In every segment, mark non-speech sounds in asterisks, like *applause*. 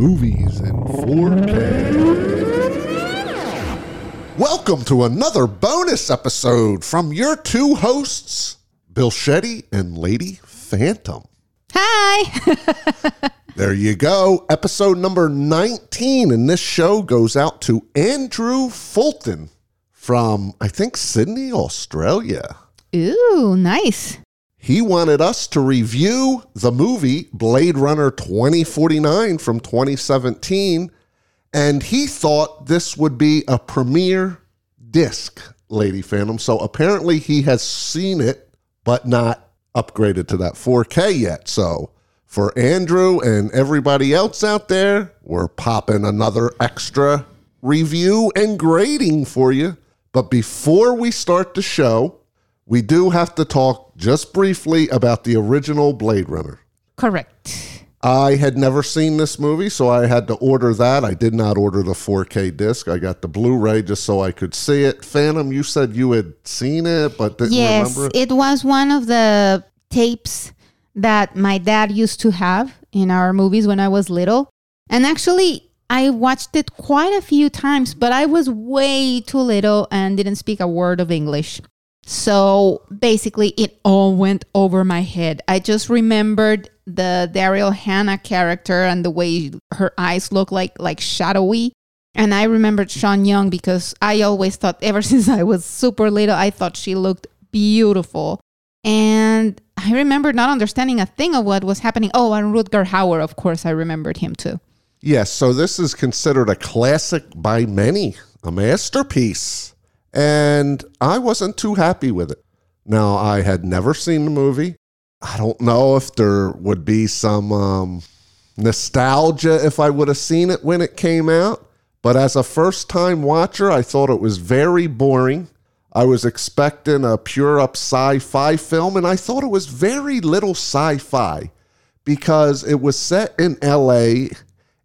movies in 4K. Welcome to another bonus episode from your two hosts, Bill Shetty and Lady Phantom. Hi. *laughs* There you go. Episode number 19. And this show goes out to Andrew Fulton from, I think, Sydney, Australia. Ooh, nice. He wanted us to review the movie Blade Runner 2049 from 2017. And he thought this would be a premiere disc, Lady Phantom. So apparently he has seen it, but not upgraded to that 4K yet. So for Andrew and everybody else out there, we're popping another extra review and grading for you. But before we start the show, we do have to talk just briefly about the original Blade Runner. Correct. I had never seen this movie, so I had to order that. I did not order the 4K disc. I got the Blu-ray just so I could see it. Phantom, you said you had seen it, but didn't yes, remember it. it was one of the tapes that my dad used to have in our movies when I was little. And actually, I watched it quite a few times, but I was way too little and didn't speak a word of English. So basically, it all went over my head. I just remembered the Daryl Hannah character and the way her eyes look like like shadowy. And I remembered Sean Young because I always thought, ever *laughs* since I was super little, I thought she looked beautiful. And I remember not understanding a thing of what was happening. Oh, and Rutger Hauer, of course, I remembered him too. Yes, so this is considered a classic by many, a masterpiece. And I wasn't too happy with it. Now, I had never seen the movie. I don't know if there would be some um, nostalgia if I would have seen it when it came out. But as a first time watcher, I thought it was very boring. I was expecting a pure up sci fi film, and I thought it was very little sci fi because it was set in LA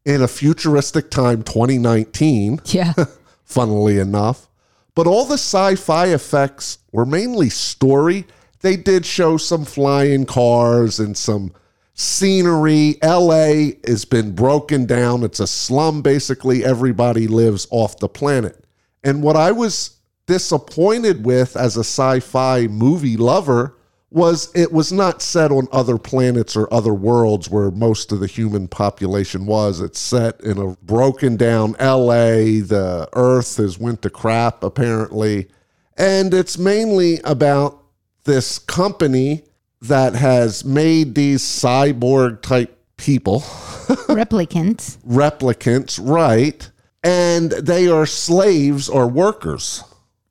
in a futuristic time, 2019, Yeah. *laughs* funnily enough. But all the sci fi effects were mainly story. They did show some flying cars and some scenery. LA has been broken down. It's a slum, basically. Everybody lives off the planet. And what I was disappointed with as a sci fi movie lover was it was not set on other planets or other worlds where most of the human population was. It's set in a broken down LA. The earth has went to crap apparently. And it's mainly about this company that has made these cyborg type people *laughs* Replicants. replicants, right? And they are slaves or workers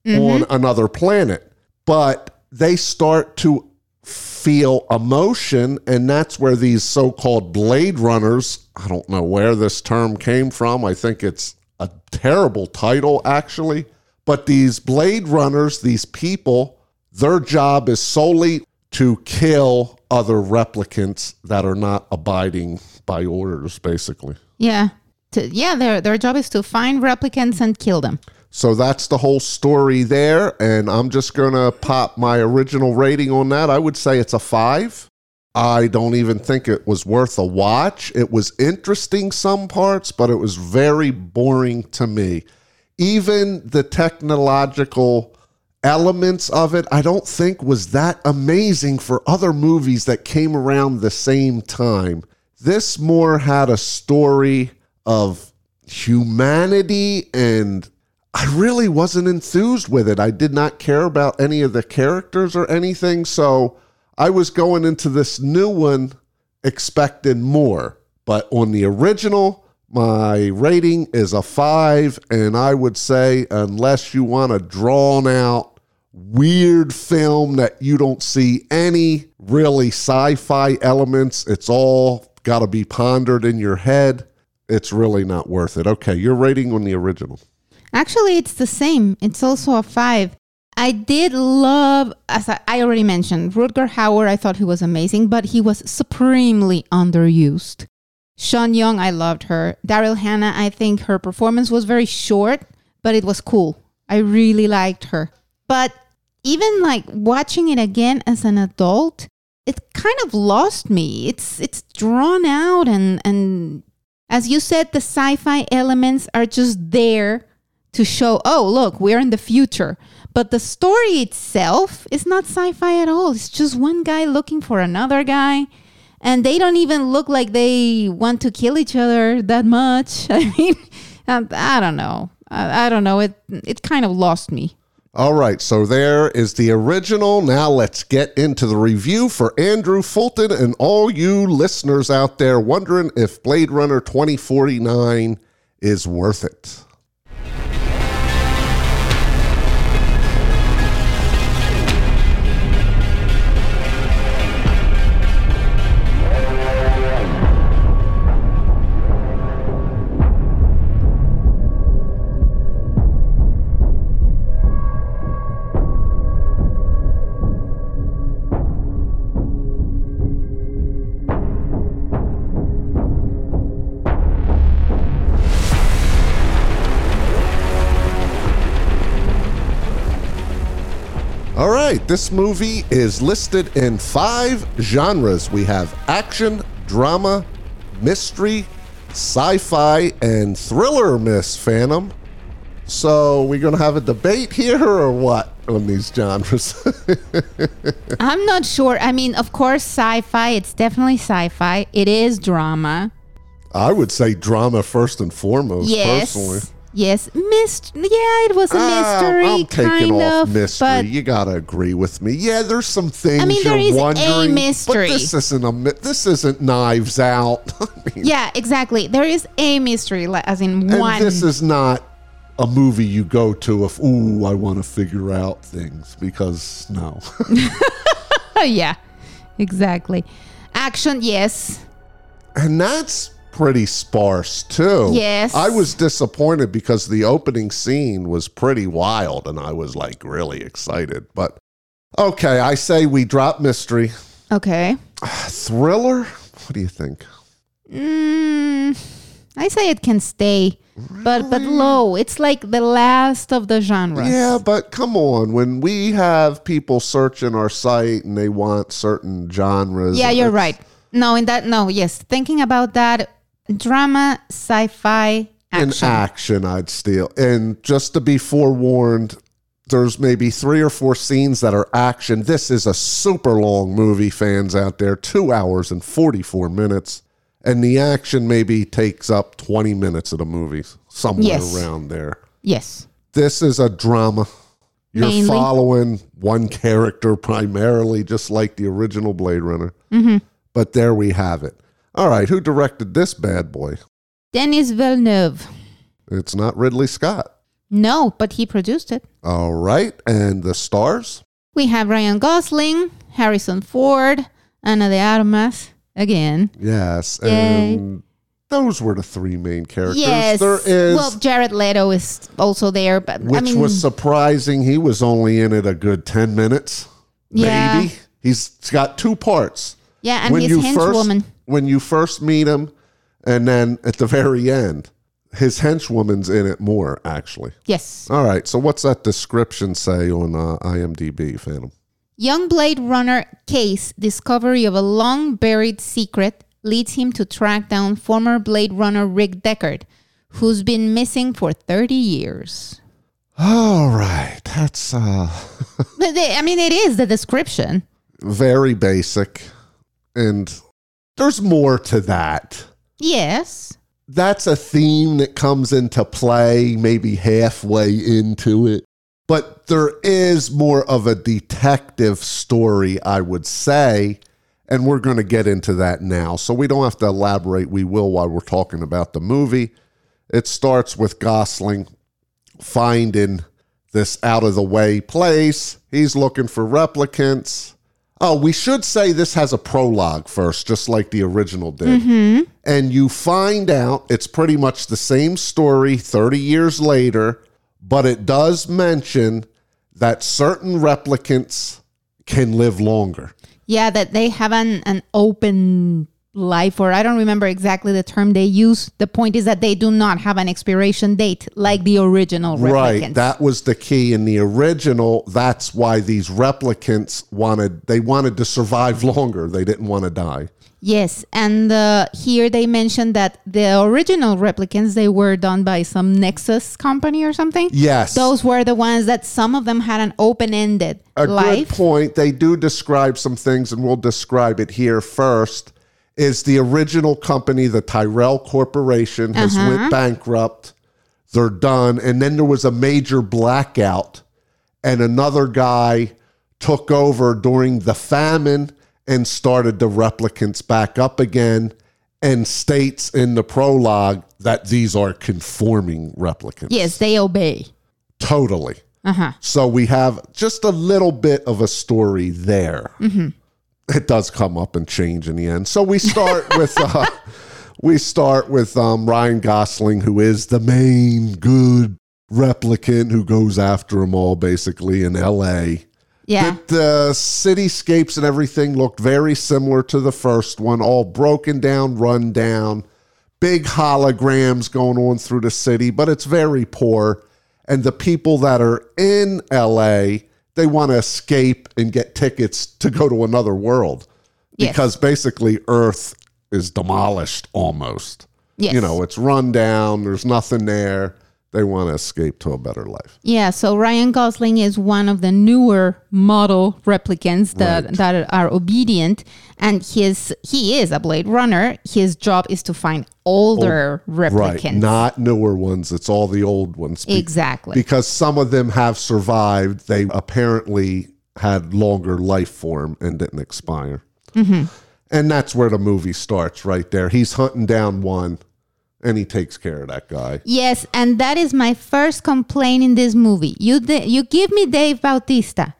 mm-hmm. on another planet. But they start to feel emotion, and that's where these so called Blade Runners, I don't know where this term came from. I think it's a terrible title, actually. But these Blade Runners, these people, their job is solely to kill other replicants that are not abiding by orders, basically. Yeah. Yeah, their, their job is to find replicants and kill them. So that's the whole story there. And I'm just going to pop my original rating on that. I would say it's a five. I don't even think it was worth a watch. It was interesting some parts, but it was very boring to me. Even the technological elements of it, I don't think was that amazing for other movies that came around the same time. This more had a story of humanity and I really wasn't enthused with it. I did not care about any of the characters or anything. So I was going into this new one expecting more. But on the original, my rating is a five. And I would say, unless you want a drawn out, weird film that you don't see any really sci fi elements, it's all got to be pondered in your head. It's really not worth it. Okay, your rating on the original. Actually, it's the same. It's also a five. I did love, as I already mentioned, Rutger Hauer. I thought he was amazing, but he was supremely underused. Sean Young, I loved her. Daryl Hannah, I think her performance was very short, but it was cool. I really liked her. But even like watching it again as an adult, it kind of lost me. It's it's drawn out and and as you said, the sci fi elements are just there to show, oh, look, we're in the future. But the story itself is not sci fi at all. It's just one guy looking for another guy. And they don't even look like they want to kill each other that much. *laughs* I mean, um, I don't know. I, I don't know. It it kind of lost me. All right, so there is the original. Now let's get into the review for Andrew Fulton and all you listeners out there wondering if Blade Runner 2049 is worth it. Right, this movie is listed in five genres. We have action, drama, mystery, sci fi, and thriller, Miss Phantom. So, we're going to have a debate here or what on these genres? *laughs* I'm not sure. I mean, of course, sci fi, it's definitely sci fi. It is drama. I would say drama first and foremost, Yes. personally. Yes. Mist- yeah, it was a Ah, mystery. I'm taking kind off of, mystery. You gotta agree with me. Yeah, there's some things I mean, there you're is a mystery. but this isn't a this isn't Knives Out. *laughs* I mean, yeah, exactly. There is a mystery, as in and one. this is not a movie you go to if ooh I want to figure out things because no. *laughs* yeah, exactly. Action, yes. and that's pretty sparse too. Yes. I was disappointed because the opening scene was pretty wild and I was like really excited. But okay, I say we drop mystery. Okay. *sighs* Thriller? What do you think? Mm, I say it can stay, but but low. It's like the last of the genres. Yeah, but come on. When we have people searching our site and they want certain genres. Yeah, you're right. No, in that no, yes. Thinking about that, drama, sci-fi, In action. action, I'd steal. And just to be forewarned, there's maybe three or four scenes that are action. This is a super long movie, fans out there, two hours and 44 minutes. And the action maybe takes up 20 minutes of the movie, somewhere Yes. around there. yes. This is a drama. You're Mainly. following one character *laughs* primarily, just like the original Blade Runner. Mm-hmm. But there we have it. All right, who directed this bad boy? Denis Villeneuve. It's not Ridley Scott. No, but he produced it. All right, and the stars? We have Ryan Gosling, Harrison Ford, Ana de Armas again. Yes, Yay. and those were the three main characters. Yes. There is, well, Jared Leto is also there, but which I mean, was surprising. He was only in it a good 10 minutes, Yeah. maybe. He's got two parts. yeah, and his henchwoman. When you first meet him, and then at the very end, his henchwoman's in it more. Actually, yes. all right. So what's that description say on uh, IMDb, Phantom? Young Blade Runner K's discovery of a long buried secret leads him to track down former Blade Runner Rick Deckard, who's been missing for 30 years. All right, that's uh, *laughs* But they- I mean, it is the description. very basic, and there's more to that. Yes. That's a theme that comes into play maybe halfway into it. But there is more of a detective story, I would say. And we're going to get into that now. So we don't have to elaborate. We will while we're talking about the movie. It starts with Gosling finding this out of the way place. He's looking for replicants. Oh, we should say this has a prologue first, just like the original did. Mm-hmm. And you find out it's pretty much the same story 30 years later, but it does mention that certain replicants can live longer. Yeah, that they have an, an open life, or I don't remember exactly the term they use. The point is that they do not have an expiration date like the original replicants. Right. That was the key in the original. That's why these replicants wanted they wanted to survive longer. They didn't want to die. Yes, and uh, here they mentioned that the original replicants they were done by some Nexus company or something. Yes. those were the ones that some of them had an open-ended a life. good point. They do describe some things, and we'll describe it here first. Is the original company, the Tyrell Corporation, has Uh-huh. went bankrupt. They're done, and then there was a major blackout, and another guy took over during the famine and started the replicants back up again, and states in the prologue that these are conforming replicants. Yes, they obey. totally. Uh huh. So we have just a little bit of a story there. *laughs* It does come up and change in the end. So we start *laughs* with uh, we start with um, Ryan Gosling, who is the main good replicant who goes after them all, basically in L.A. Yeah. The, the cityscapes and everything looked very similar to the first one, all broken down, run down, big holograms going on through the city, but it's very poor. And the people that are in LA, they want to escape and get tickets to go to another world Yes. because basically Earth is demolished almost. Yes. You know, it's run down, there's nothing there. They want to escape to a better life. Yeah, so Ryan Gosling is one of the newer model replicants that, Right. that are obedient, and his he is a Blade Runner. His job is to find older replicants. Right. Not newer ones. It's all the old ones. Be- exactly. Because some of them have survived. They apparently had longer life form and didn't expire. Mm-hmm. And that's where the movie starts right there. He's hunting down one and he takes care of that guy. yes, and that is my first complaint in this movie. You di- you give me Dave Bautista,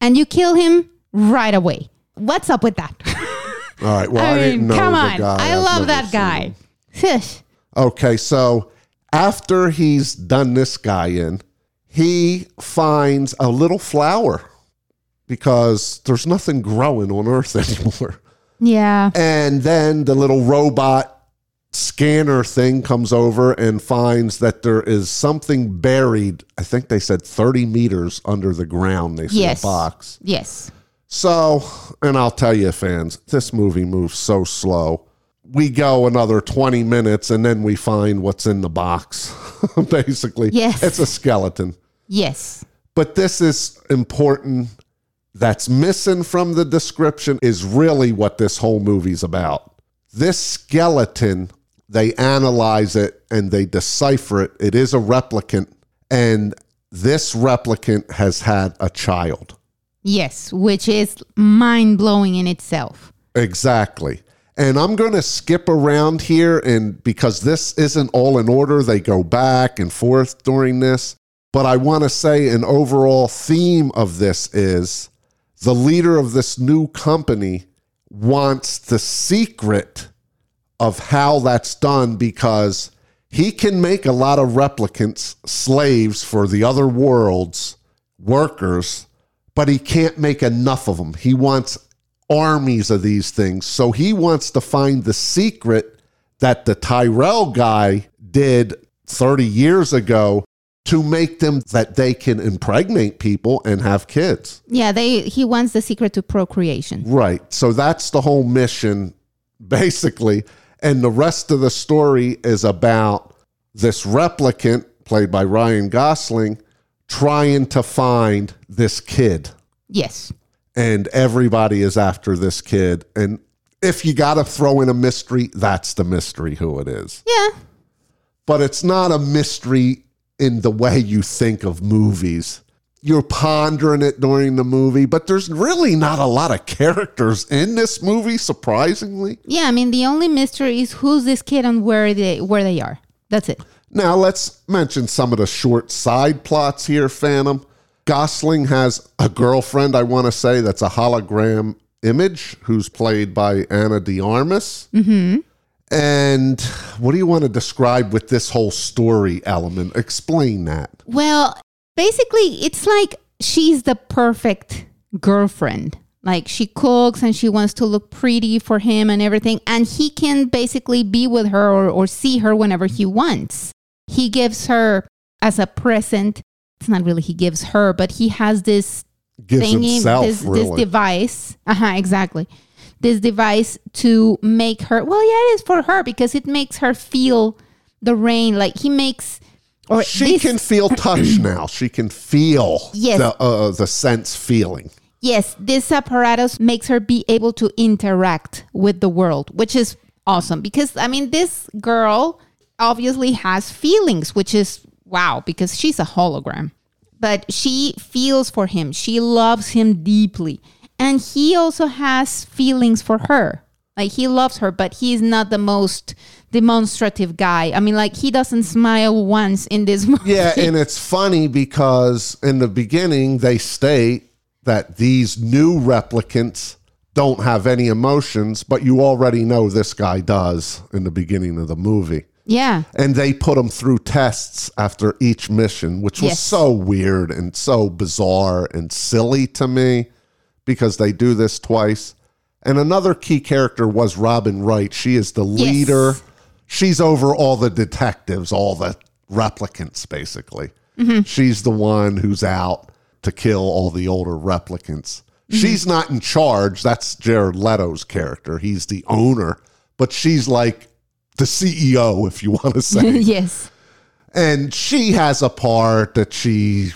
and you kill him right away. What's up with that? *laughs* All right. Well, I, I didn't know come on. guy. I I've love that guy. Shush. Okay, so after he's done this guy in, he finds a little flower because there's nothing growing on Earth *laughs* anymore. Yeah. And then the little robot scanner thing comes over and finds that there is something buried. I think they said 30 meters under the ground. They see Yes. a box. Yes. So, and I'll tell you, fans, this movie moves so slow. We go another 20 minutes and then we find what's in the box. *laughs* Basically, Yes. it's a skeleton. Yes. But this is important. That's missing from the description is really what this whole movie's about. This skeleton, they analyze it and they decipher it. It is a replicant, and this replicant has had a child. Yes, which is mind blowing in itself. Exactly. And I'm going to skip around here and because this isn't all in order, they go back and forth during this. But I want to say an overall theme of this is the leader of this new company wants the secret of how that's done because he can make a lot of replicants slaves for the other worlds, workers, but he can't make enough of them. He wants armies of these things. So he wants to find the secret that the Tyrell guy did 30 years ago to make them that they can impregnate people and have kids. Yeah, they he wants the secret to procreation. Right. So that's the whole mission, *laughs* basically. And the rest of the story is about this replicant, played by Ryan Gosling, trying to find this kid. Yes. And everybody is after this kid. And if you got to throw in a mystery, that's the mystery who it is. Yeah. But it's not a mystery in the way you think of movies. You're pondering it during the movie, but there's really not a lot of characters in this movie, surprisingly. Yeah, I mean the only mystery is who's this kid and where they where they are. That's it. Now, let's mention some of the short side plots here, Phantom. Gosling has a girlfriend, I want to say, that's a hologram image who's played by Ana de Armas. Mm-hmm. And what do you want to describe with this whole story element? Explain that. Well, basically it's like she's the perfect girlfriend. Like she cooks and she wants to look pretty for him and everything. And he can basically be with her or, or see her whenever he wants. He gives her as a present. It's not really he gives her, but he has this Gives thingy, himself, this, really. this device. Uh-huh, exactly. this device to make her. Well, yeah, it is for her because it makes her feel the rain. Like he makes. Or She this- can feel touch *clears throat* now. She can feel Yes. the uh, the sense feeling. Yes, this apparatus makes her be able to interact with the world, which is awesome because I mean, this girl obviously has feelings, which is wow because she's a hologram. But she feels for him, she loves him deeply, and he also has feelings for her. Like he loves her, but he's not the most demonstrative guy. I mean, like he doesn't smile once in this *laughs* movie. Yeah, and it's funny because in the beginning they state that these new replicants don't have any emotions, but you already know this guy does in the beginning of the movie. yeah. And they put him through tests after each mission, which was Yes. so weird and so bizarre and silly to me because they do this twice. And another key character was Robin Wright. She is the leader. She's over all the detectives, all the replicants, basically. Mm-hmm. She's the one who's out to kill all the older replicants. Mm-hmm. She's not in charge. That's Jared Leto's character. He's the owner, but she's like the CEO, if you want to say. *laughs* yes. and she has a part that she,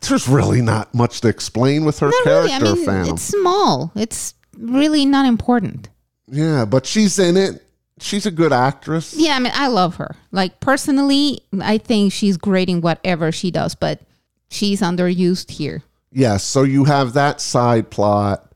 there's really not much to explain with her Not character, really. I mean, Phantom. it's small. It's really not important. Yeah, but she's in it. She's a good actress. Yeah, I mean, I love her. Like personally, I think she's great in whatever she does, but she's underused here. Yes, so you have that side plot,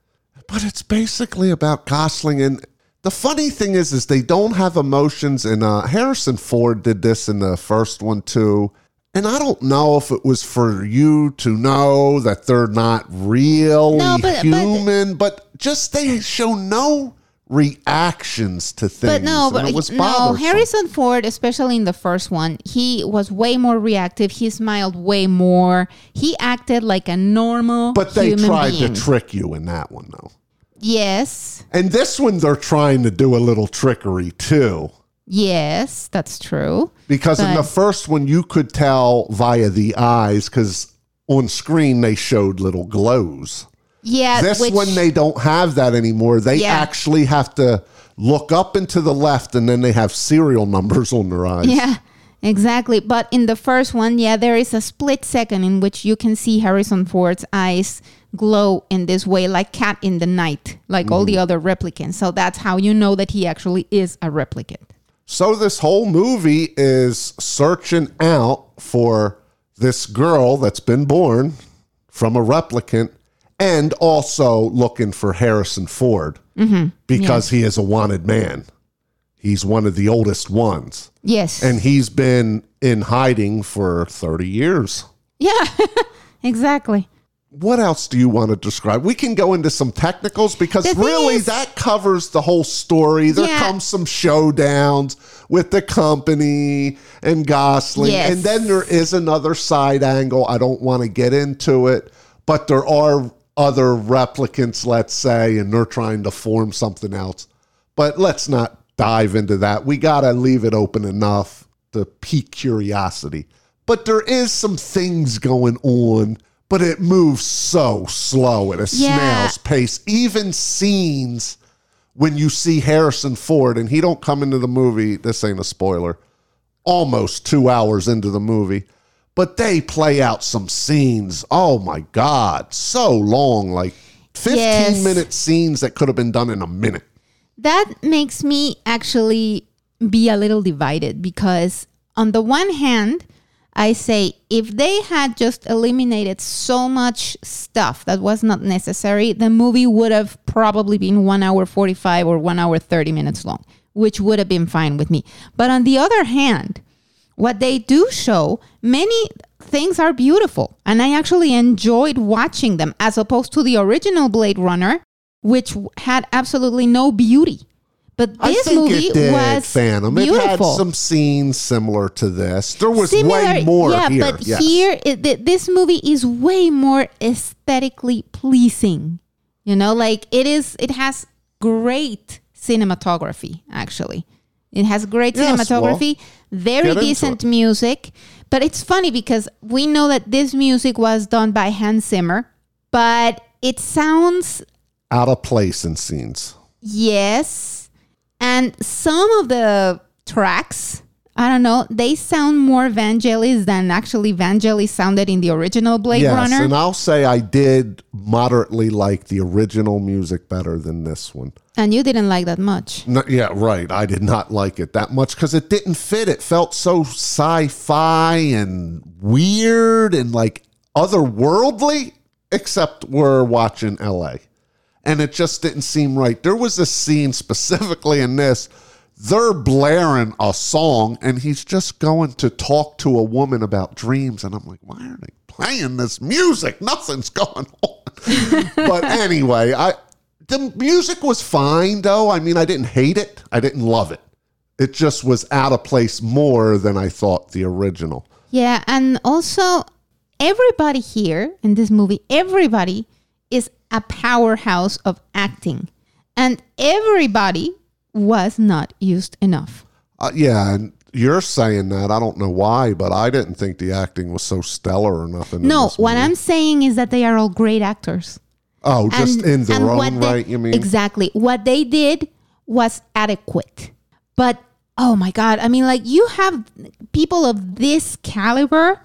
but it's basically about Gosling. And the funny thing is, is they don't have emotions. And uh, Harrison Ford did this in the first one too. And I don't know if it was for you to know that they're not really No, but- but- human, but, just they show no reactions to things. But no, and but it was no. Harrison Ford, especially in the first one, he was way more reactive. He smiled way more. He acted like a normal But they tried being. to trick you in that one, though. yes, And this one, they're trying to do a little trickery too. Yes, that's true. Because in the first one, you could tell via the eyes because on screen they showed little glows. Yeah, This which, one, they don't have that anymore. They Yeah. actually have to look up and to the left and then they have serial numbers on their eyes. Yeah, exactly. But in the first one, yeah, there is a split second in which you can see Harrison Ford's eyes glow in this way, like cat in the night, like all the Mm-hmm. other replicants. So that's how you know that he actually is a replicant. So this whole movie is searching out for this girl that's been born from a replicant and also looking for Harrison Ford mm-hmm. because he is a wanted man. He's one of the oldest ones Yes. and he's been in hiding for 30 years. yeah, *laughs* exactly. What else do you want to describe? We can go into some technicals because really is- that covers the whole story. There Yeah. comes some showdowns with the company and Gosling. Yes. And then there is another side angle. I don't want to get into it, but there are other replicants, let's say, and they're trying to form something else. But let's not dive into that. We got to leave it open enough to pique curiosity. But there is some things going on, but it moves so slow at a Yeah. snail's pace. Even scenes when you see Harrison Ford and he don't come into the movie, this ain't a spoiler, almost 2 hours into the movie, but they play out some scenes. Oh my god, so long like 15 Yes. minute scenes that could have been done in a minute. That makes me actually be a little divided because, on the one hand, I say if they had just eliminated so much stuff that was not necessary, the movie would have probably been one hour 45 or one hour 30 minutes long, which would have been fine with me. But on the other hand, what they do show, many things are beautiful. And I actually enjoyed watching them as opposed to the original Blade Runner, which had absolutely no beauty. But I this think movie it did, was Phantom. It had some scenes similar to this. There was Similar- way more yeah, here. but yes. here, it, th- this movie is way more aesthetically pleasing. You know, like it is, it has great cinematography, actually. It has great Yes, cinematography, very decent music. But it's funny because we know that this music was done by Hans Zimmer, but it sounds out of place in scenes. yes. And some of the tracks, I don't know, they sound more Vangelis than actually Vangelis sounded in the original Blade yes, Runner. and I'll say I did moderately like the original music better than this one. And you didn't like that much. No, yeah, right. I did not like it that much because it didn't fit. It felt so sci-fi and weird and like otherworldly. Except we're watching L.A. and it just didn't seem right. There was a scene specifically in this. They're blaring a song, and he's just going to talk to a woman about dreams, and I'm like, why are they playing this music? Nothing's going on. *laughs* but anyway, I the music was fine though. I mean, I didn't hate it. I didn't love it. It just was out of place more than I thought the original. Yeah, and also everybody here in this movie, everybody is a powerhouse of acting. And everybody was not used enough. Uh, yeah, and you're saying that. I don't know why, but I didn't think the acting was so stellar or nothing. No, what. I'm saying is that they are all great actors. Oh, just in their own they- right, you mean? Exactly. What they did was adequate. But oh my god, I mean like you have people of this caliber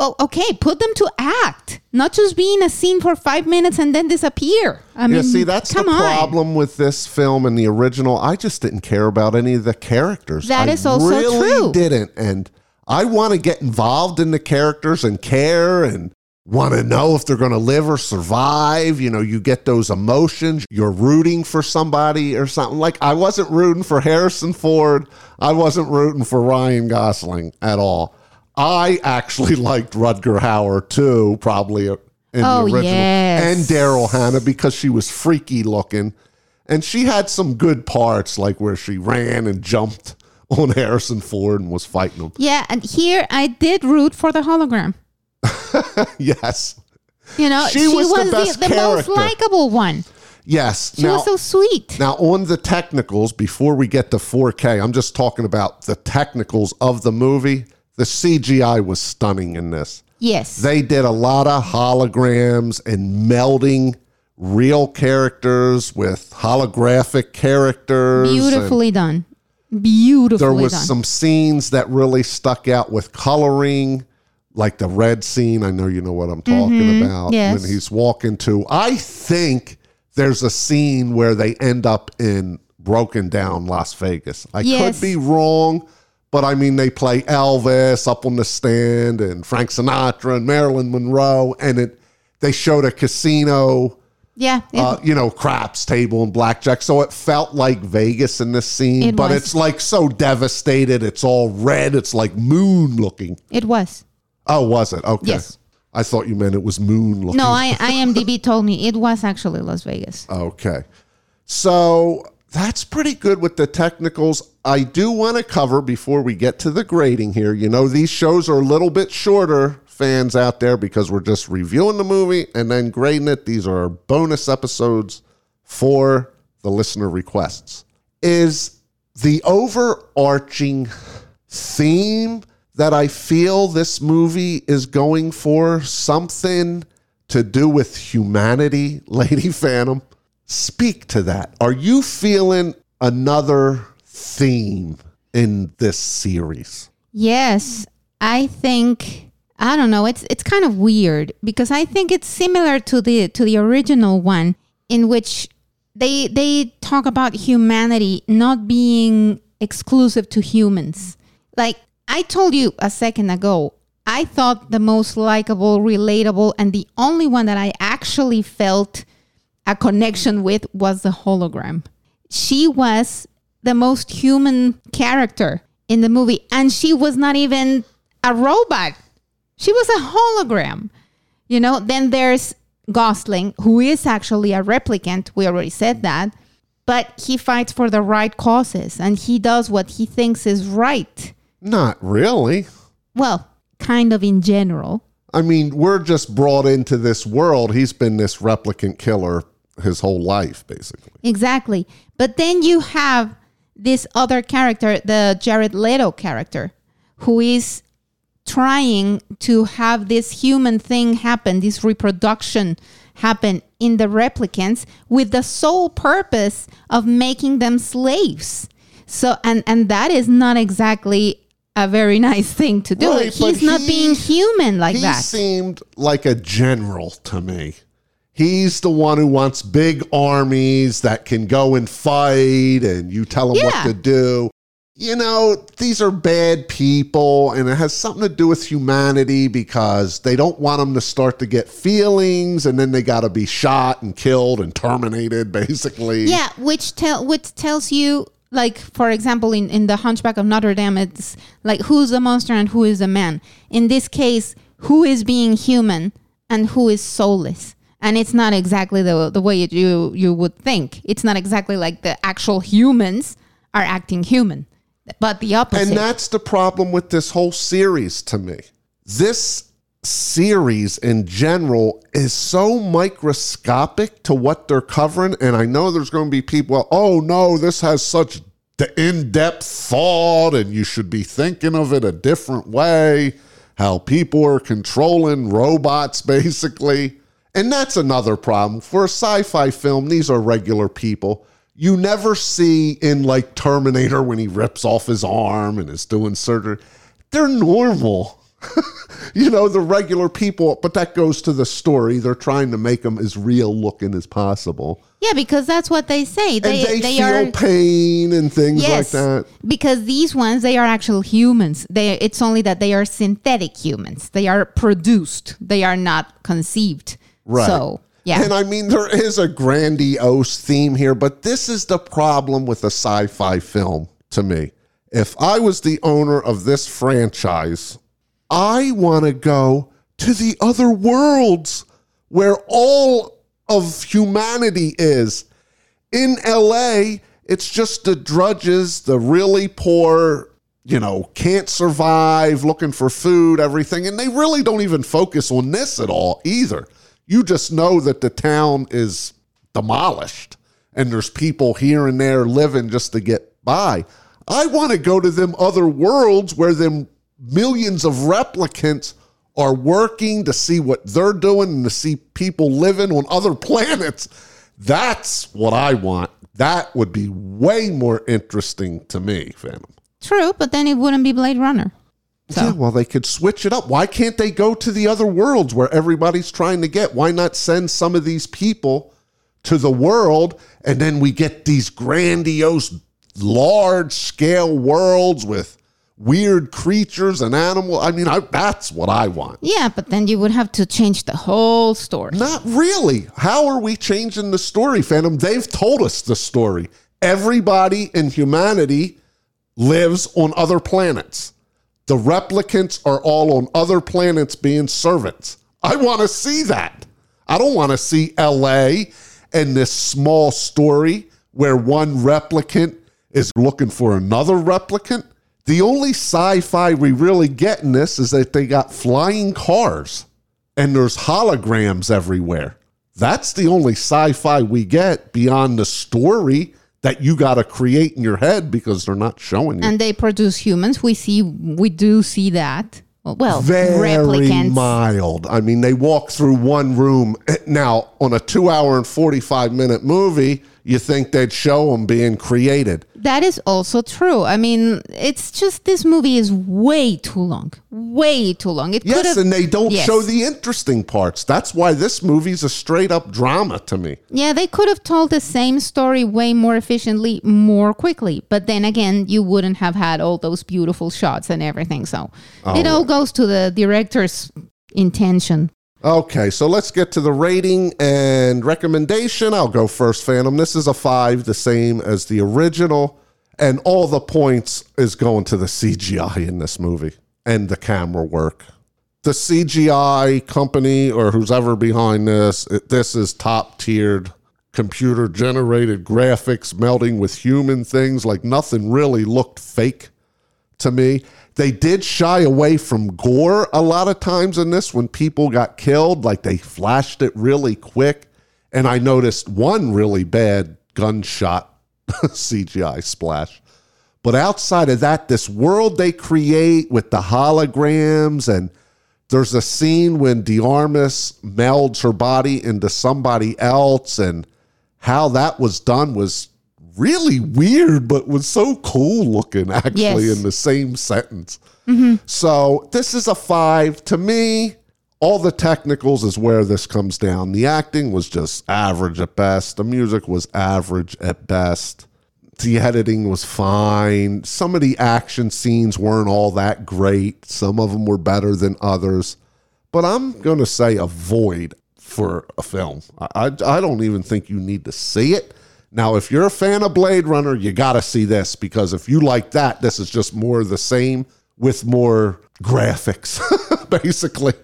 Oh, okay, put them to act, not just be in a scene for five minutes and then disappear. I mean, yeah, see, that's the come on. problem with this film and the original. I just didn't care about any of the characters. That I is also really true. Didn't, and I want to get involved in the characters and care and want to know if they're going to live or survive. You know, you get those emotions. You're rooting for somebody or something. Like I wasn't rooting for Harrison Ford. I wasn't rooting for Ryan Gosling at all. I actually *laughs* liked Rutger Hauer too, probably in Oh, the original, yes. and Daryl Hannah because she was freaky looking, and she had some good parts, like where she ran and jumped *laughs* on Harrison Ford and was fighting him. Yeah, and here I did root for the hologram. *laughs* yes, You know, She she, was was, the best the, the most likable one. yes. She now, was so sweet. now on the technicals, before we get to 4K, I'm just talking about the technicals of the movie. The CGI was stunning in this. Yes. They did a lot of holograms and melding real characters with holographic characters. and Beautifully done. Beautifully done. There was done. some scenes that really stuck out with coloring, like the red scene. I know you know what I'm talking about. Mm-hmm. Yes. When he's walking to, I think there's a scene where they end up in broken down Las Vegas. I Yes. could be wrong, but I mean they play Elvis up on the stand and Frank Sinatra and Marilyn Monroe, and it they showed a casino yeah. it- uh, you know, craps table and blackjack. So it felt like Vegas in this scene, It but was. it's like so devastated. It's all red. It's like moon looking. it was. Oh, was it? Okay. Yes. I thought you meant it was moon looking. No, I, *laughs* IMDb told me it was actually Las Vegas. Okay. So that's pretty good with the technicals. I do want to cover before we get to the grading here. You know, these shows are a little bit shorter, fans out there, because we're just reviewing the movie and then grading it. These are bonus episodes for the listener requests. Is the overarching theme that I feel this movie is going for something to do with humanity, *laughs* Lady Phantom? Speak to that. Are you feeling another theme in this series? Yes, I think I don't know. It's it's kind of weird because I think it's similar to the to the original one in which they they talk about humanity not being exclusive to humans. Like I told you a second ago, I thought the most likable, relatable, and the only one that I actually felt a connection with was the hologram. She was the most human character in the movie, and she was not even a robot. She was a hologram. You know, then there's Gosling, who is actually a replicant. We already said that. But he fights for the right causes and he does what he thinks is right. Not really. Well, kind of in general. I mean, we're just brought into this world. He's been this replicant killer his whole life, basically. Exactly. But then you have this other character, the Jared Leto character, who is trying to have this human thing happen, this reproduction happen in the replicants with the sole purpose of making them slaves. So and and that is not exactly a very *laughs* nice thing to do. Right, He's not he- being human like that. he that. seemed like a general to me. He's the one who wants big armies that can go and fight, and you tell him Yeah. what to do. You know, these are bad people, and it has something to do with humanity because they don't want them to start to get feelings, and then they got to be shot and killed and terminated, *laughs* basically. Yeah, which tell which tells you like for example in, in the Hunchback of Notre Dame it's like who's a monster and who is a man. In this case, who is being human and who is soulless. And it's not exactly the the way you you would think. It's not exactly like the actual humans are acting human, but the opposite. And that's the problem with this whole series to me. This series in general is so microscopic to what they're covering. And I know there's going to be people, oh no, this has such the in depth thought and you should be thinking of it a different way. How people are controlling robots, *laughs* basically. And that's another problem. For a sci fi film, these are regular people. You never see in like Terminator when he rips off his arm and is doing surgery. They're normal. *laughs* you know, the regular people, but that goes to the story. They're trying to make them as real looking as possible. yeah, because that's what they say. And They they, they feel are pain and things like that. because these ones they are actual humans. They it's only that they are synthetic humans. They are produced. They are not conceived. Right. So yeah, And I mean, there is a grandiose theme here, but this is the problem with a sci fi film to me. If I was the owner of this franchise, I want to go to the other worlds where all of humanity is. In LA, it's just the drudges, the really poor, you know, can't survive, looking for food, everything. And they really don't even focus on this at all either. You just know that the town is demolished and there's people here and there living just to get by. I want to go to them other worlds where them millions of replicants are working to see what they're doing and to see people living on other *laughs* planets. That's what I want. That would be way more interesting to me, Phantom. true, but then it wouldn't be Blade Runner. Yeah, well, they could switch it up. Why can't they go to the other worlds where everybody's trying to get? Why not send some of these people to the world and then we get these grandiose, large scale worlds with weird creatures and animals? I mean, I, that's what I want. Yeah, but then you would have to change the whole story. Not really. How are we changing the story, Phantom? They've told us the story. Everybody in humanity lives on other planets. The replicants are all on other planets being servants. I want to see that. I don't want to see LA and this small story where one replicant is looking for another replicant. The only sci fi we really get in this is that they got flying cars and there's holograms everywhere. That's the only sci fi we get beyond the story that you got to create in your head because they're not showing you. And they produce humans. We see, we do see that. Well, Very replicants. mild. I mean, they walk through one room. Now, on a two hour and 45 minute movie, you think they'd show them being created. That is also true. I mean, it's just this movie is way too long. Way too long. It Yes, and they don't Yes. show the interesting parts. That's why this movie's a straight up drama to me. Yeah, they could have told the same story way more efficiently, more quickly. But then again, you wouldn't have had all those beautiful shots and everything. So Oh, it all goes to the director's intention. Okay, so let's get to the rating and recommendation. I'll go first, Phantom. This is a five, the same as the original. And all the points is going to the CGI in this movie and the camera work. The CGI company or who's ever behind this, it, this is top tiered computer generated graphics melding with human things. Like nothing really looked fake to me. They did shy away from gore a lot of times in this when people got killed. Like they flashed it really quick. And I noticed one really bad gunshot *laughs* CGI splash. But outside of that, this world they create with the holograms and There's a scene when de Armas melds her body into somebody else, and how that was done was really weird, but was so cool looking actually Yes. in the same sentence. So this is a five. To me, all the technicals is where this comes down. The acting was just average at best. The music was average at best. The editing was fine. Some of the action scenes weren't all that great. Some of them were better than others. But I'm going to say a void for a film. I, I, I don't even think you need to see it. Now, if you're a fan of Blade Runner, you got to see this because if you like that, this is just more of the same with more graphics, *laughs* basically.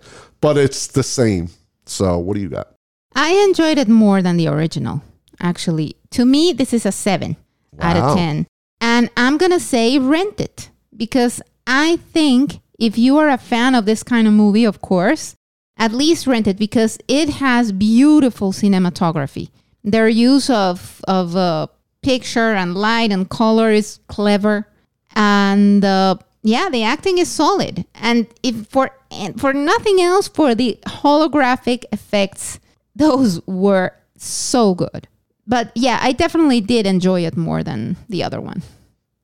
But it's the same. So, what do you got? I enjoyed it more than the original, actually. To me, this is a seven out of 10. And I'm going to say rent it because I think if you are a fan of this kind of movie, of course, at least rent it because it has beautiful cinematography. Their use of, of uh, picture and light and color is clever. And uh, yeah, the acting is solid. And if for for nothing else, for the holographic effects, those were so good. But yeah, I definitely did enjoy it more than the other one.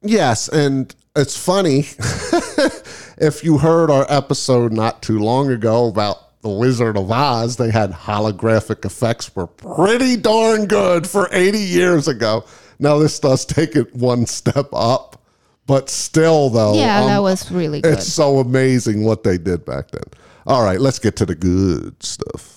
Yes, and it's funny *laughs* if you heard our episode not too long ago about the Wizard of Oz, they had holographic effects were pretty darn good for 80 years ago. Now this does take it one step up, but still though, Yeah, um, that was really good. it's so amazing what they did back then. All right, let's get to the good stuff.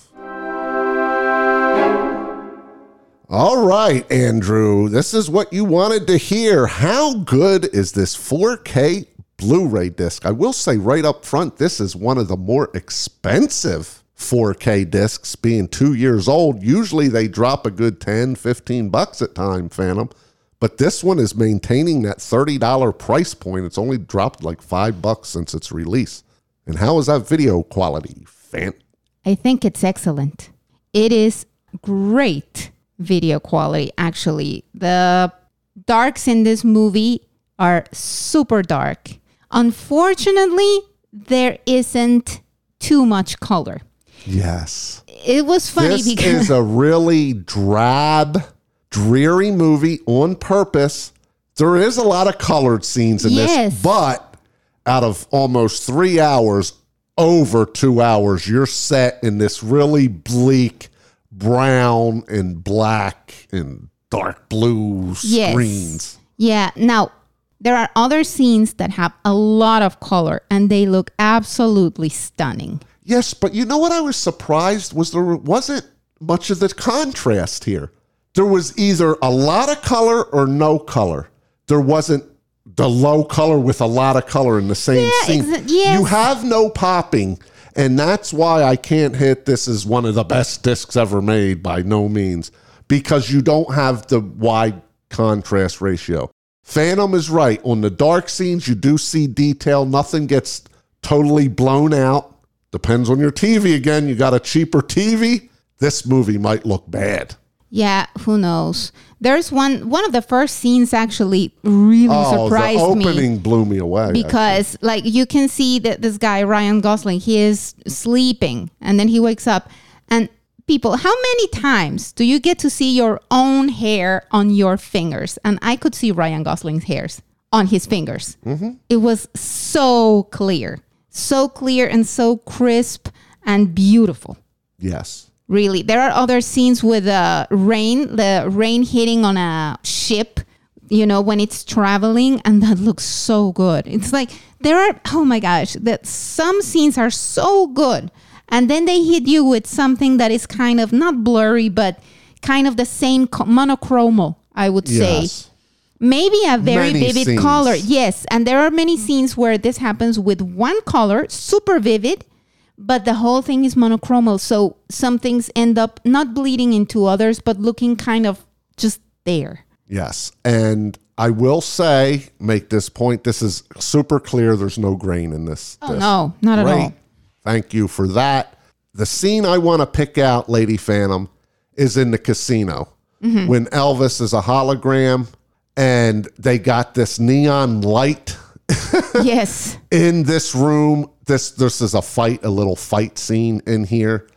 All right, Andrew, this is what you wanted to hear. How good is this 4K Blu ray disc? I will say right up front, this is one of the more expensive 4K discs, being two years old. Usually they drop a good 10, 15 bucks at time, Phantom. But this one is maintaining that $30 price point. It's only dropped like five bucks since its release. And how is that video quality? Fan- I think it's excellent. It is great video quality, actually. The darks in this movie are super dark. Unfortunately, there isn't too much color. yes. It was funny This because is a really drab, dreary movie on purpose. There is a lot of colored scenes in Yes. this, but out of almost three hours, over two hours, you're set in this really bleak brown and black and dark blue Yes. screens. Yeah. Now, there are other scenes that have a lot of color and they look absolutely stunning. Yes, but you know what I was surprised was there wasn't much of the contrast here. There was either a lot of color or no color. There wasn't the low color with a lot of color in the same Yeah, scene. exa- yes. You have no popping, and that's why I can't hit this as one of the best discs ever made by no means because you don't have the wide contrast ratio. Phantom is right. On the dark scenes, you do see detail. Nothing gets totally blown out. Depends on your TV again. You got a cheaper TV. This movie might look bad. Yeah, who knows? There's one one of the first scenes actually really Oh, surprised the me. opening blew me away. because like you can see that this guy Ryan Gosling he is sleeping and then he wakes up and people how many times do you get to see your own hair on your fingers? And I could see Ryan Gosling's hairs on his fingers. It was so clear so clear and so crisp and beautiful. Yes. really. There are other scenes with uh, rain the rain hitting on a ship you know when it's traveling and that looks so good. It's like there are oh my gosh that some scenes are so good and then they hit you with something that is kind of not blurry but kind of the same co- monochromal i would say Yes. maybe a very Many vivid scenes. color yes and there are many scenes where this happens with one color super vivid but the whole thing is monochromal so some things end up not bleeding into others but looking kind of just there Yes. And I will say, make this point. This is super clear. There's no grain in this. oh disc. no not at all Thank you for that. The scene I want to pick out, Lady Phantom, is in the casino Mm-hmm. when Elvis is a hologram and they got this neon light *laughs* yes. in this room this this is a fight a little fight scene in here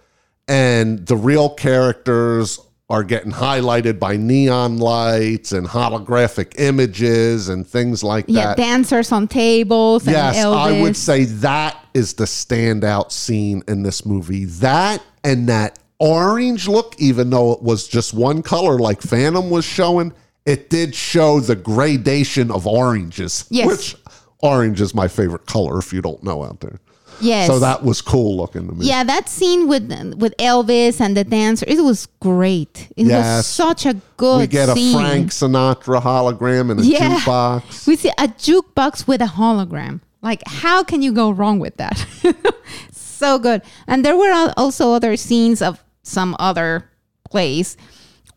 and the real characters are getting highlighted by neon lights and holographic images and things like Yeah, that. Yeah, dancers on tables and yes i would say that is the standout scene in this movie. That and that orange look even though it was just one color like phantom was showing it did show the gradation of oranges Yes. which orange is my favorite color if you don't know out there yes. so that was cool looking to me. yeah, that scene with with Elvis and the dancer, it was great. It was such a good we get a scene. Frank Sinatra hologram in a Yeah. jukebox. *laughs* We see a jukebox with a hologram. Like, how can you go wrong with that? *laughs* so good. And there were also other scenes of some other place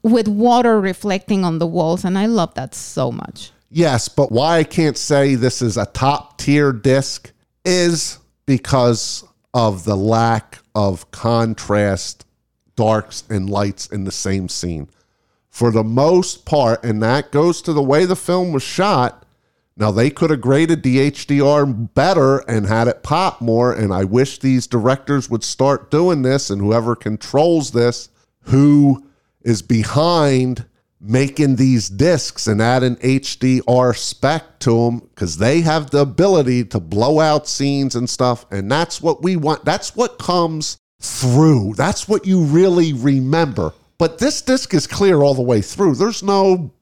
with water reflecting on the walls, and I love that so much. Yes, but why I can't say this is a top tier disc is because of the lack of contrast, darks and lights in the same scene. For the most part, and that goes to the way the film was shot. Now they could have graded the HDR better and had it pop more. And I wish these directors would start doing this. And whoever controls this, who is behind making these discs and adding HDR spec to them, because they have the ability to blow out scenes and stuff. And that's what we want. That's what comes through. That's what you really remember. But this disc is clear all the way through. There's no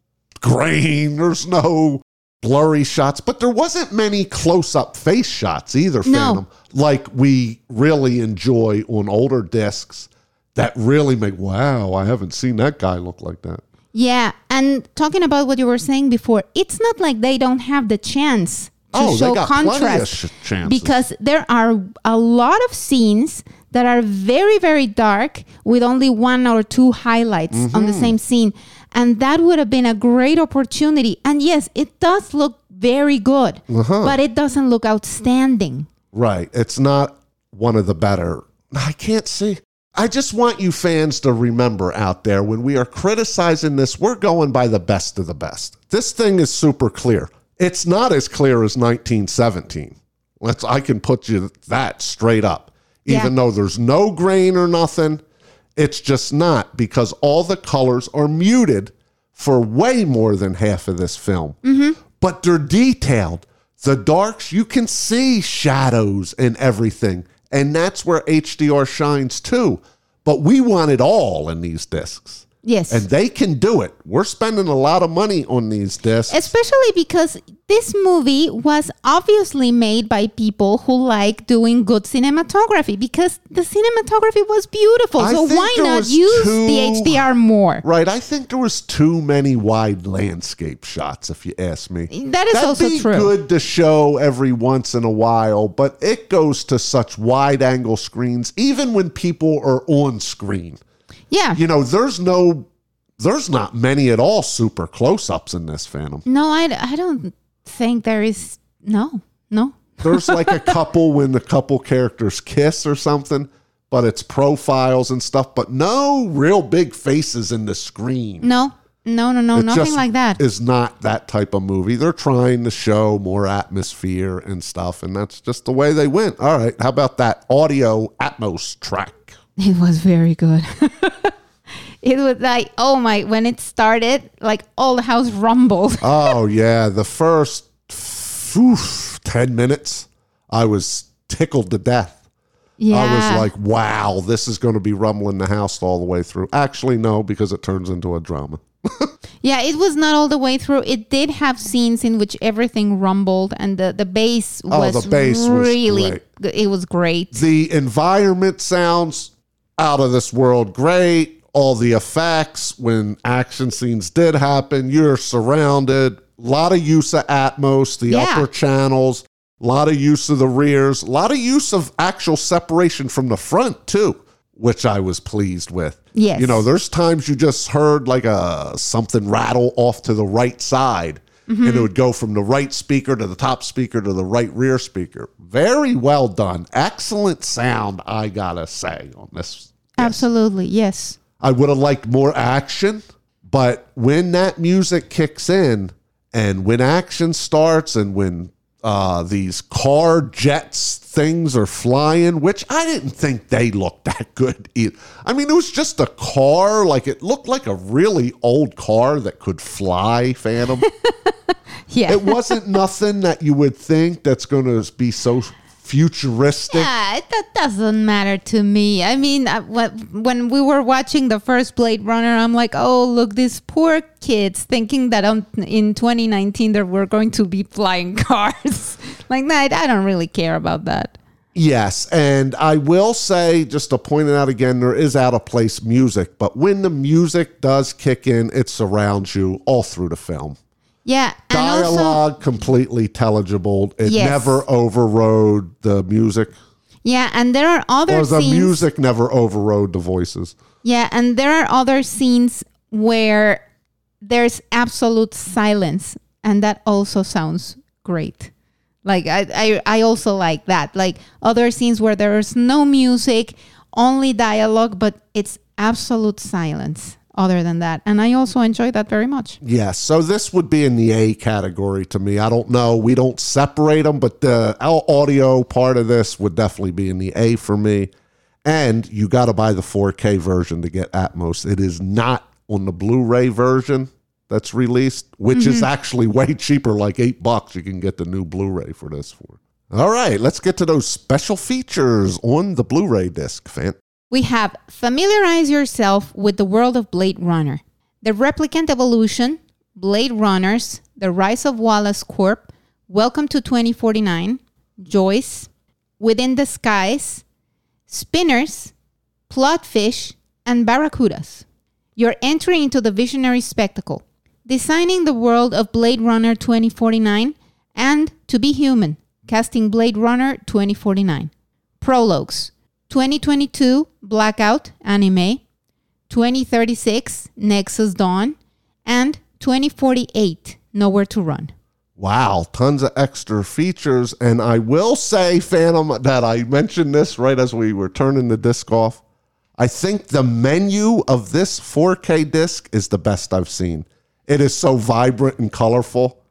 grain, *laughs* there's no blurry shots, but there wasn't many close up face shots either, No. Phantom, like we really enjoy on older discs that really make, wow, I haven't seen that guy look like that. Yeah, and talking about what you were saying before, it's not like they don't have the chance to Oh, they show got plenty of contrast sh- because there are a lot of scenes that are very very dark with only one or two highlights on Mm-hmm. the same scene and that would have been a great opportunity and yes it does look very good Uh-huh. but it doesn't look outstanding Right. It's not one of the better. I can't see. I just want you fans to remember out there when we are criticizing this, we're going by the best of the best. This thing is super clear. It's not as clear as 1917. Let's I can put you that straight up. Even Yeah. though there's no grain or nothing, it's just not because all the colors are muted for way more than half of this film. Mm-hmm. But they're detailed. The darks, you can see shadows and everything. And that's where HDR shines too. But we want it all in these discs. Yes And they can do it. We're spending a lot of money on these discs. especially because this movie was obviously made by people who like doing good cinematography because the cinematography was beautiful I so why not use too- the hdr more Right. I think there was too many wide landscape shots, if you ask me. That is That'd also be true. good to show every once in a while, but it goes to such wide angle screens, even when people are on screen. Yeah You know, there's no, there's not many at all super close ups in this Phantom. no I, I don't think there is no no There's like a *laughs* couple when the couple characters kiss or something, but it's profiles and stuff, but no real big faces in the screen. no no no no It nothing like that Is not that type of movie. They're trying to show more atmosphere and stuff, and that's just the way they went. All right, how about that audio Atmos track? it was very good *laughs* it was like oh my when it started like all the house rumbled *laughs* Oh yeah, the first oof, ten minutes, I was tickled to death. yeah I was like, wow, this is going to be rumbling the house all the way through. Actually, no, because it turns into a drama. *laughs* Yeah, it was not all the way through. It did have scenes in which everything rumbled, and the the bass Oh, was the bass was really great. it was great. The environment sounds out of this world great. All the effects when action scenes did happen, you're surrounded. A lot of use of Atmos, the Yeah. upper channels, a lot of use of the rears, a lot of use of actual separation from the front too, which I was pleased with. Yes. You know, there's times you just heard like a something rattle off to the right side. Mm-hmm. And it would go from the right speaker to the top speaker to the right rear speaker. Very well done. Excellent sound, I gotta say, on this. Absolutely, yes. I would have liked more action, but when that music kicks in and when action starts and when uh, these car jets things are flying, which I didn't think they looked that good. Either. I mean, it was just a car, like it looked like a really old car that could fly, Phantom. *laughs* Yeah. it wasn't nothing that you would think that's going to be so futuristic. Yeah, that doesn't matter to me. I mean, when we were watching the first Blade Runner, I'm like, oh, look, these poor kids thinking that in 2019 there were going to be flying *laughs* cars. like, nah, I don't really care about that. Yes, and I will say, just to point it out again, there is out of place music, but when the music does kick in, it surrounds you all through the film. Yeah, and also, Dialogue completely intelligible. It Yes. never overrode the music, yeah, and there are other or the scenes. music never overrode the voices. Yeah, and there are other scenes where there's absolute silence, and that also sounds great. Like I, I, I also like that. Like other scenes where there's no music, only dialogue, but it's absolute silence. Other than that, and I also enjoy that very much. Yes, so this would be in the A category to me. I don't know. We don't separate them, but the au- audio part of this would definitely be in the A for me. And you got to buy the 4K version to get Atmos. It is not on the Blu-ray version that's released, which is mm-hmm. actually way cheaper, like eight bucks. You can get the new Blu-ray for this for. All right, let's get to those special features on the Blu-ray disc, Fant. We have familiarize yourself with the world of Blade Runner, the replicant evolution, Blade Runners, the rise of Wallace Corp, Welcome to 2049, Joyce, Within the Skies, Spinners, Plotfish, and Barracudas. Your entry into the visionary spectacle, designing the world of Blade Runner 2049, and To Be Human, casting Blade Runner 2049. Prologues 2022 Blackout Anime, 2036 Nexus Dawn, and 2048 Nowhere to Run. Wow, tons of extra features. And I will say, Phantom, that I mentioned this right as we were turning the disc off. I think the menu of this 4K disc is the best I've seen. It is so vibrant and colorful.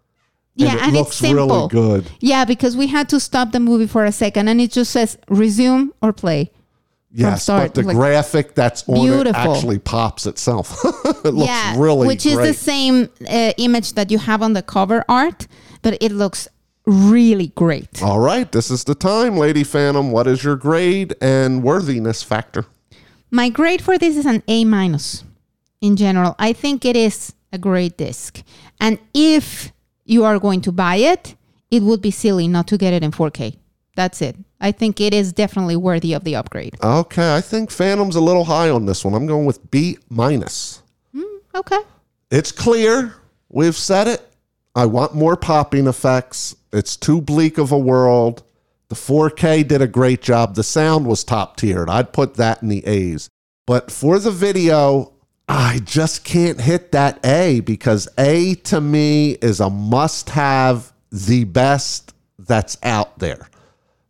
Yeah, and it and looks it's simple. really good. Yeah, because we had to stop the movie for a second and it just says resume or play. Yes, but the like- graphic that's on it Beautiful. actually pops itself. *laughs* it looks yeah, really which great. is the same uh, image that you have on the cover art, but it looks really great. All right, this is the time, Lady Phantom. What is your grade and worthiness factor? My grade for this is an A minus in general. I think it is a great disc. And if you are going to buy it, it would be silly not to get it in 4K. That's it. I think it is definitely worthy of the upgrade. Okay, I think Phantom's a little high on this one. I'm going with B minus. Hmm, okay. It's clear. We've said it. I want more popping effects. It's too bleak of a world. The 4K did a great job. The sound was top tiered. I'd put that in the A's. But for the video, I just can't hit that A because A to me is a must have, the best that's out there.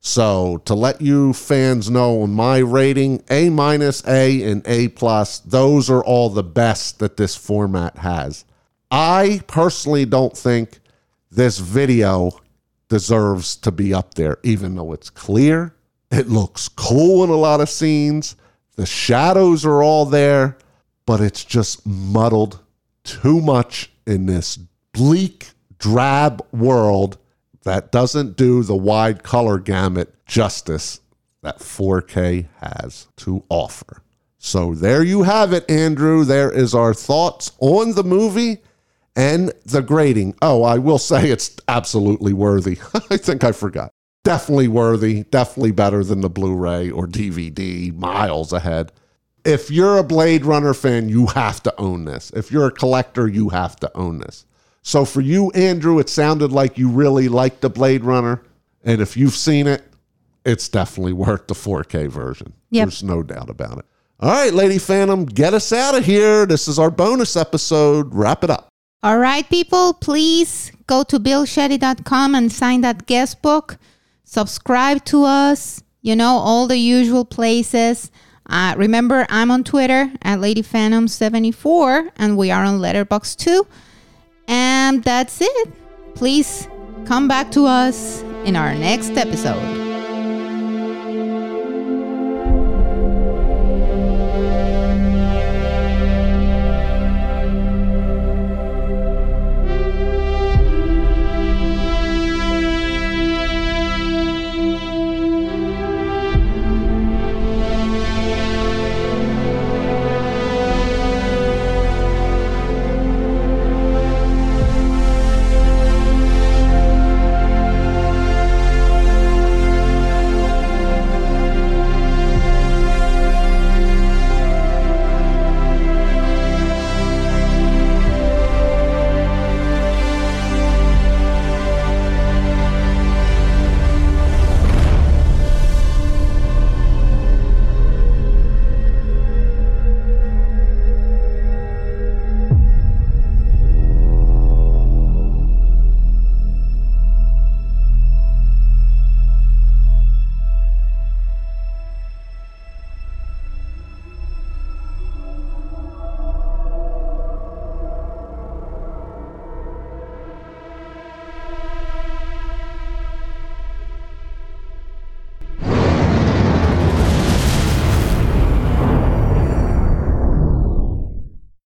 So to let you fans know on my rating, A minus, A, and A plus, those are all the best that this format has. I personally don't think this video deserves to be up there, even though it's clear. It looks cool in a lot of scenes. The shadows are all there, but it's just muddled too much in this bleak, drab world that doesn't do the wide color gamut justice that 4K has to offer. So there you have it, Andrew. There is our thoughts on the movie and the grading. Oh, I will say it's absolutely worthy. *laughs* I think I forgot. Definitely worthy. Definitely better than the Blu ray or DVD, miles ahead. If you're a Blade Runner fan, you have to own this. If you're a collector, you have to own this. So for you, Andrew, it sounded like you really liked the Blade Runner. And if you've seen it, it's definitely worth the 4K version. Yep. There's no doubt about it. All right, Lady Phantom, get us out of here. This is our bonus episode. Wrap it up. All right, people, please go to billshetty.com and sign that guest book. Subscribe to us, you know, all the usual places. Uh, remember, I'm on Twitter at LadyPhantom74, and we are on Letterboxd too. And that's it. Please Come back to us in our next episode.